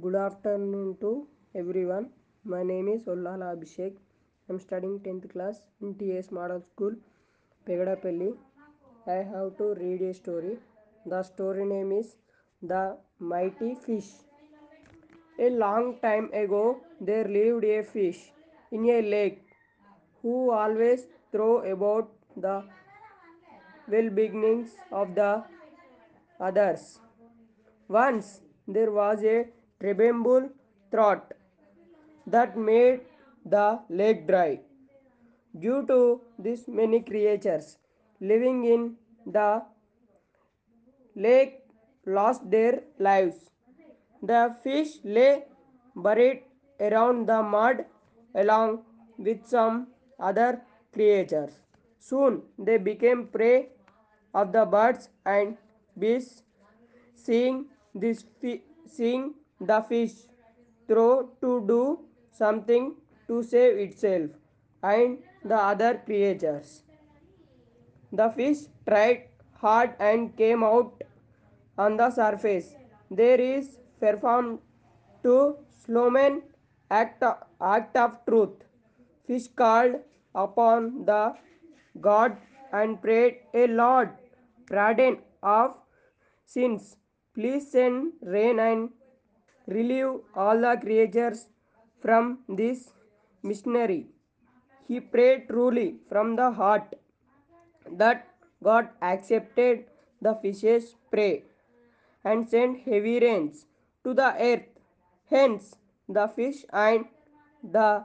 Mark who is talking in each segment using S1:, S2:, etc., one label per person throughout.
S1: Good afternoon to everyone. My name is Ollala Abhishek. I am studying 10th class in TS Model School, Pegadapally. I have to read a story. The story name is The Mighty Fish. A long time ago, there lived a fish in a lake who always threw about the well beginnings of the others. Once there was a tremble thought that made the lake dry. Due to this, many creatures living in the lake lost their lives. The fish lay buried around the mud along with some other creatures. Soon they became prey of the birds and beasts. Seeing this, seeing the fish throw to do something to save itself and the other creatures. The fish tried hard and came out on the surface. There is performed to Sloman act, act of truth. Fish called upon the God and prayed, A Lord, pardon of sins. Please send rain and relieve all the creatures from this missionary. He prayed truly from the heart that God accepted the fish's prey and sent heavy rains to the earth. Hence, the fish and the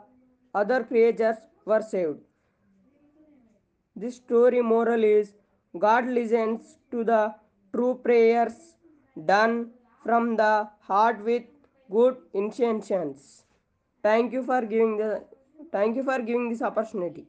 S1: other creatures were saved. This story moral is God listens to the true prayers done from the heart with good intentions. Thank you for giving the thank you for giving this opportunity.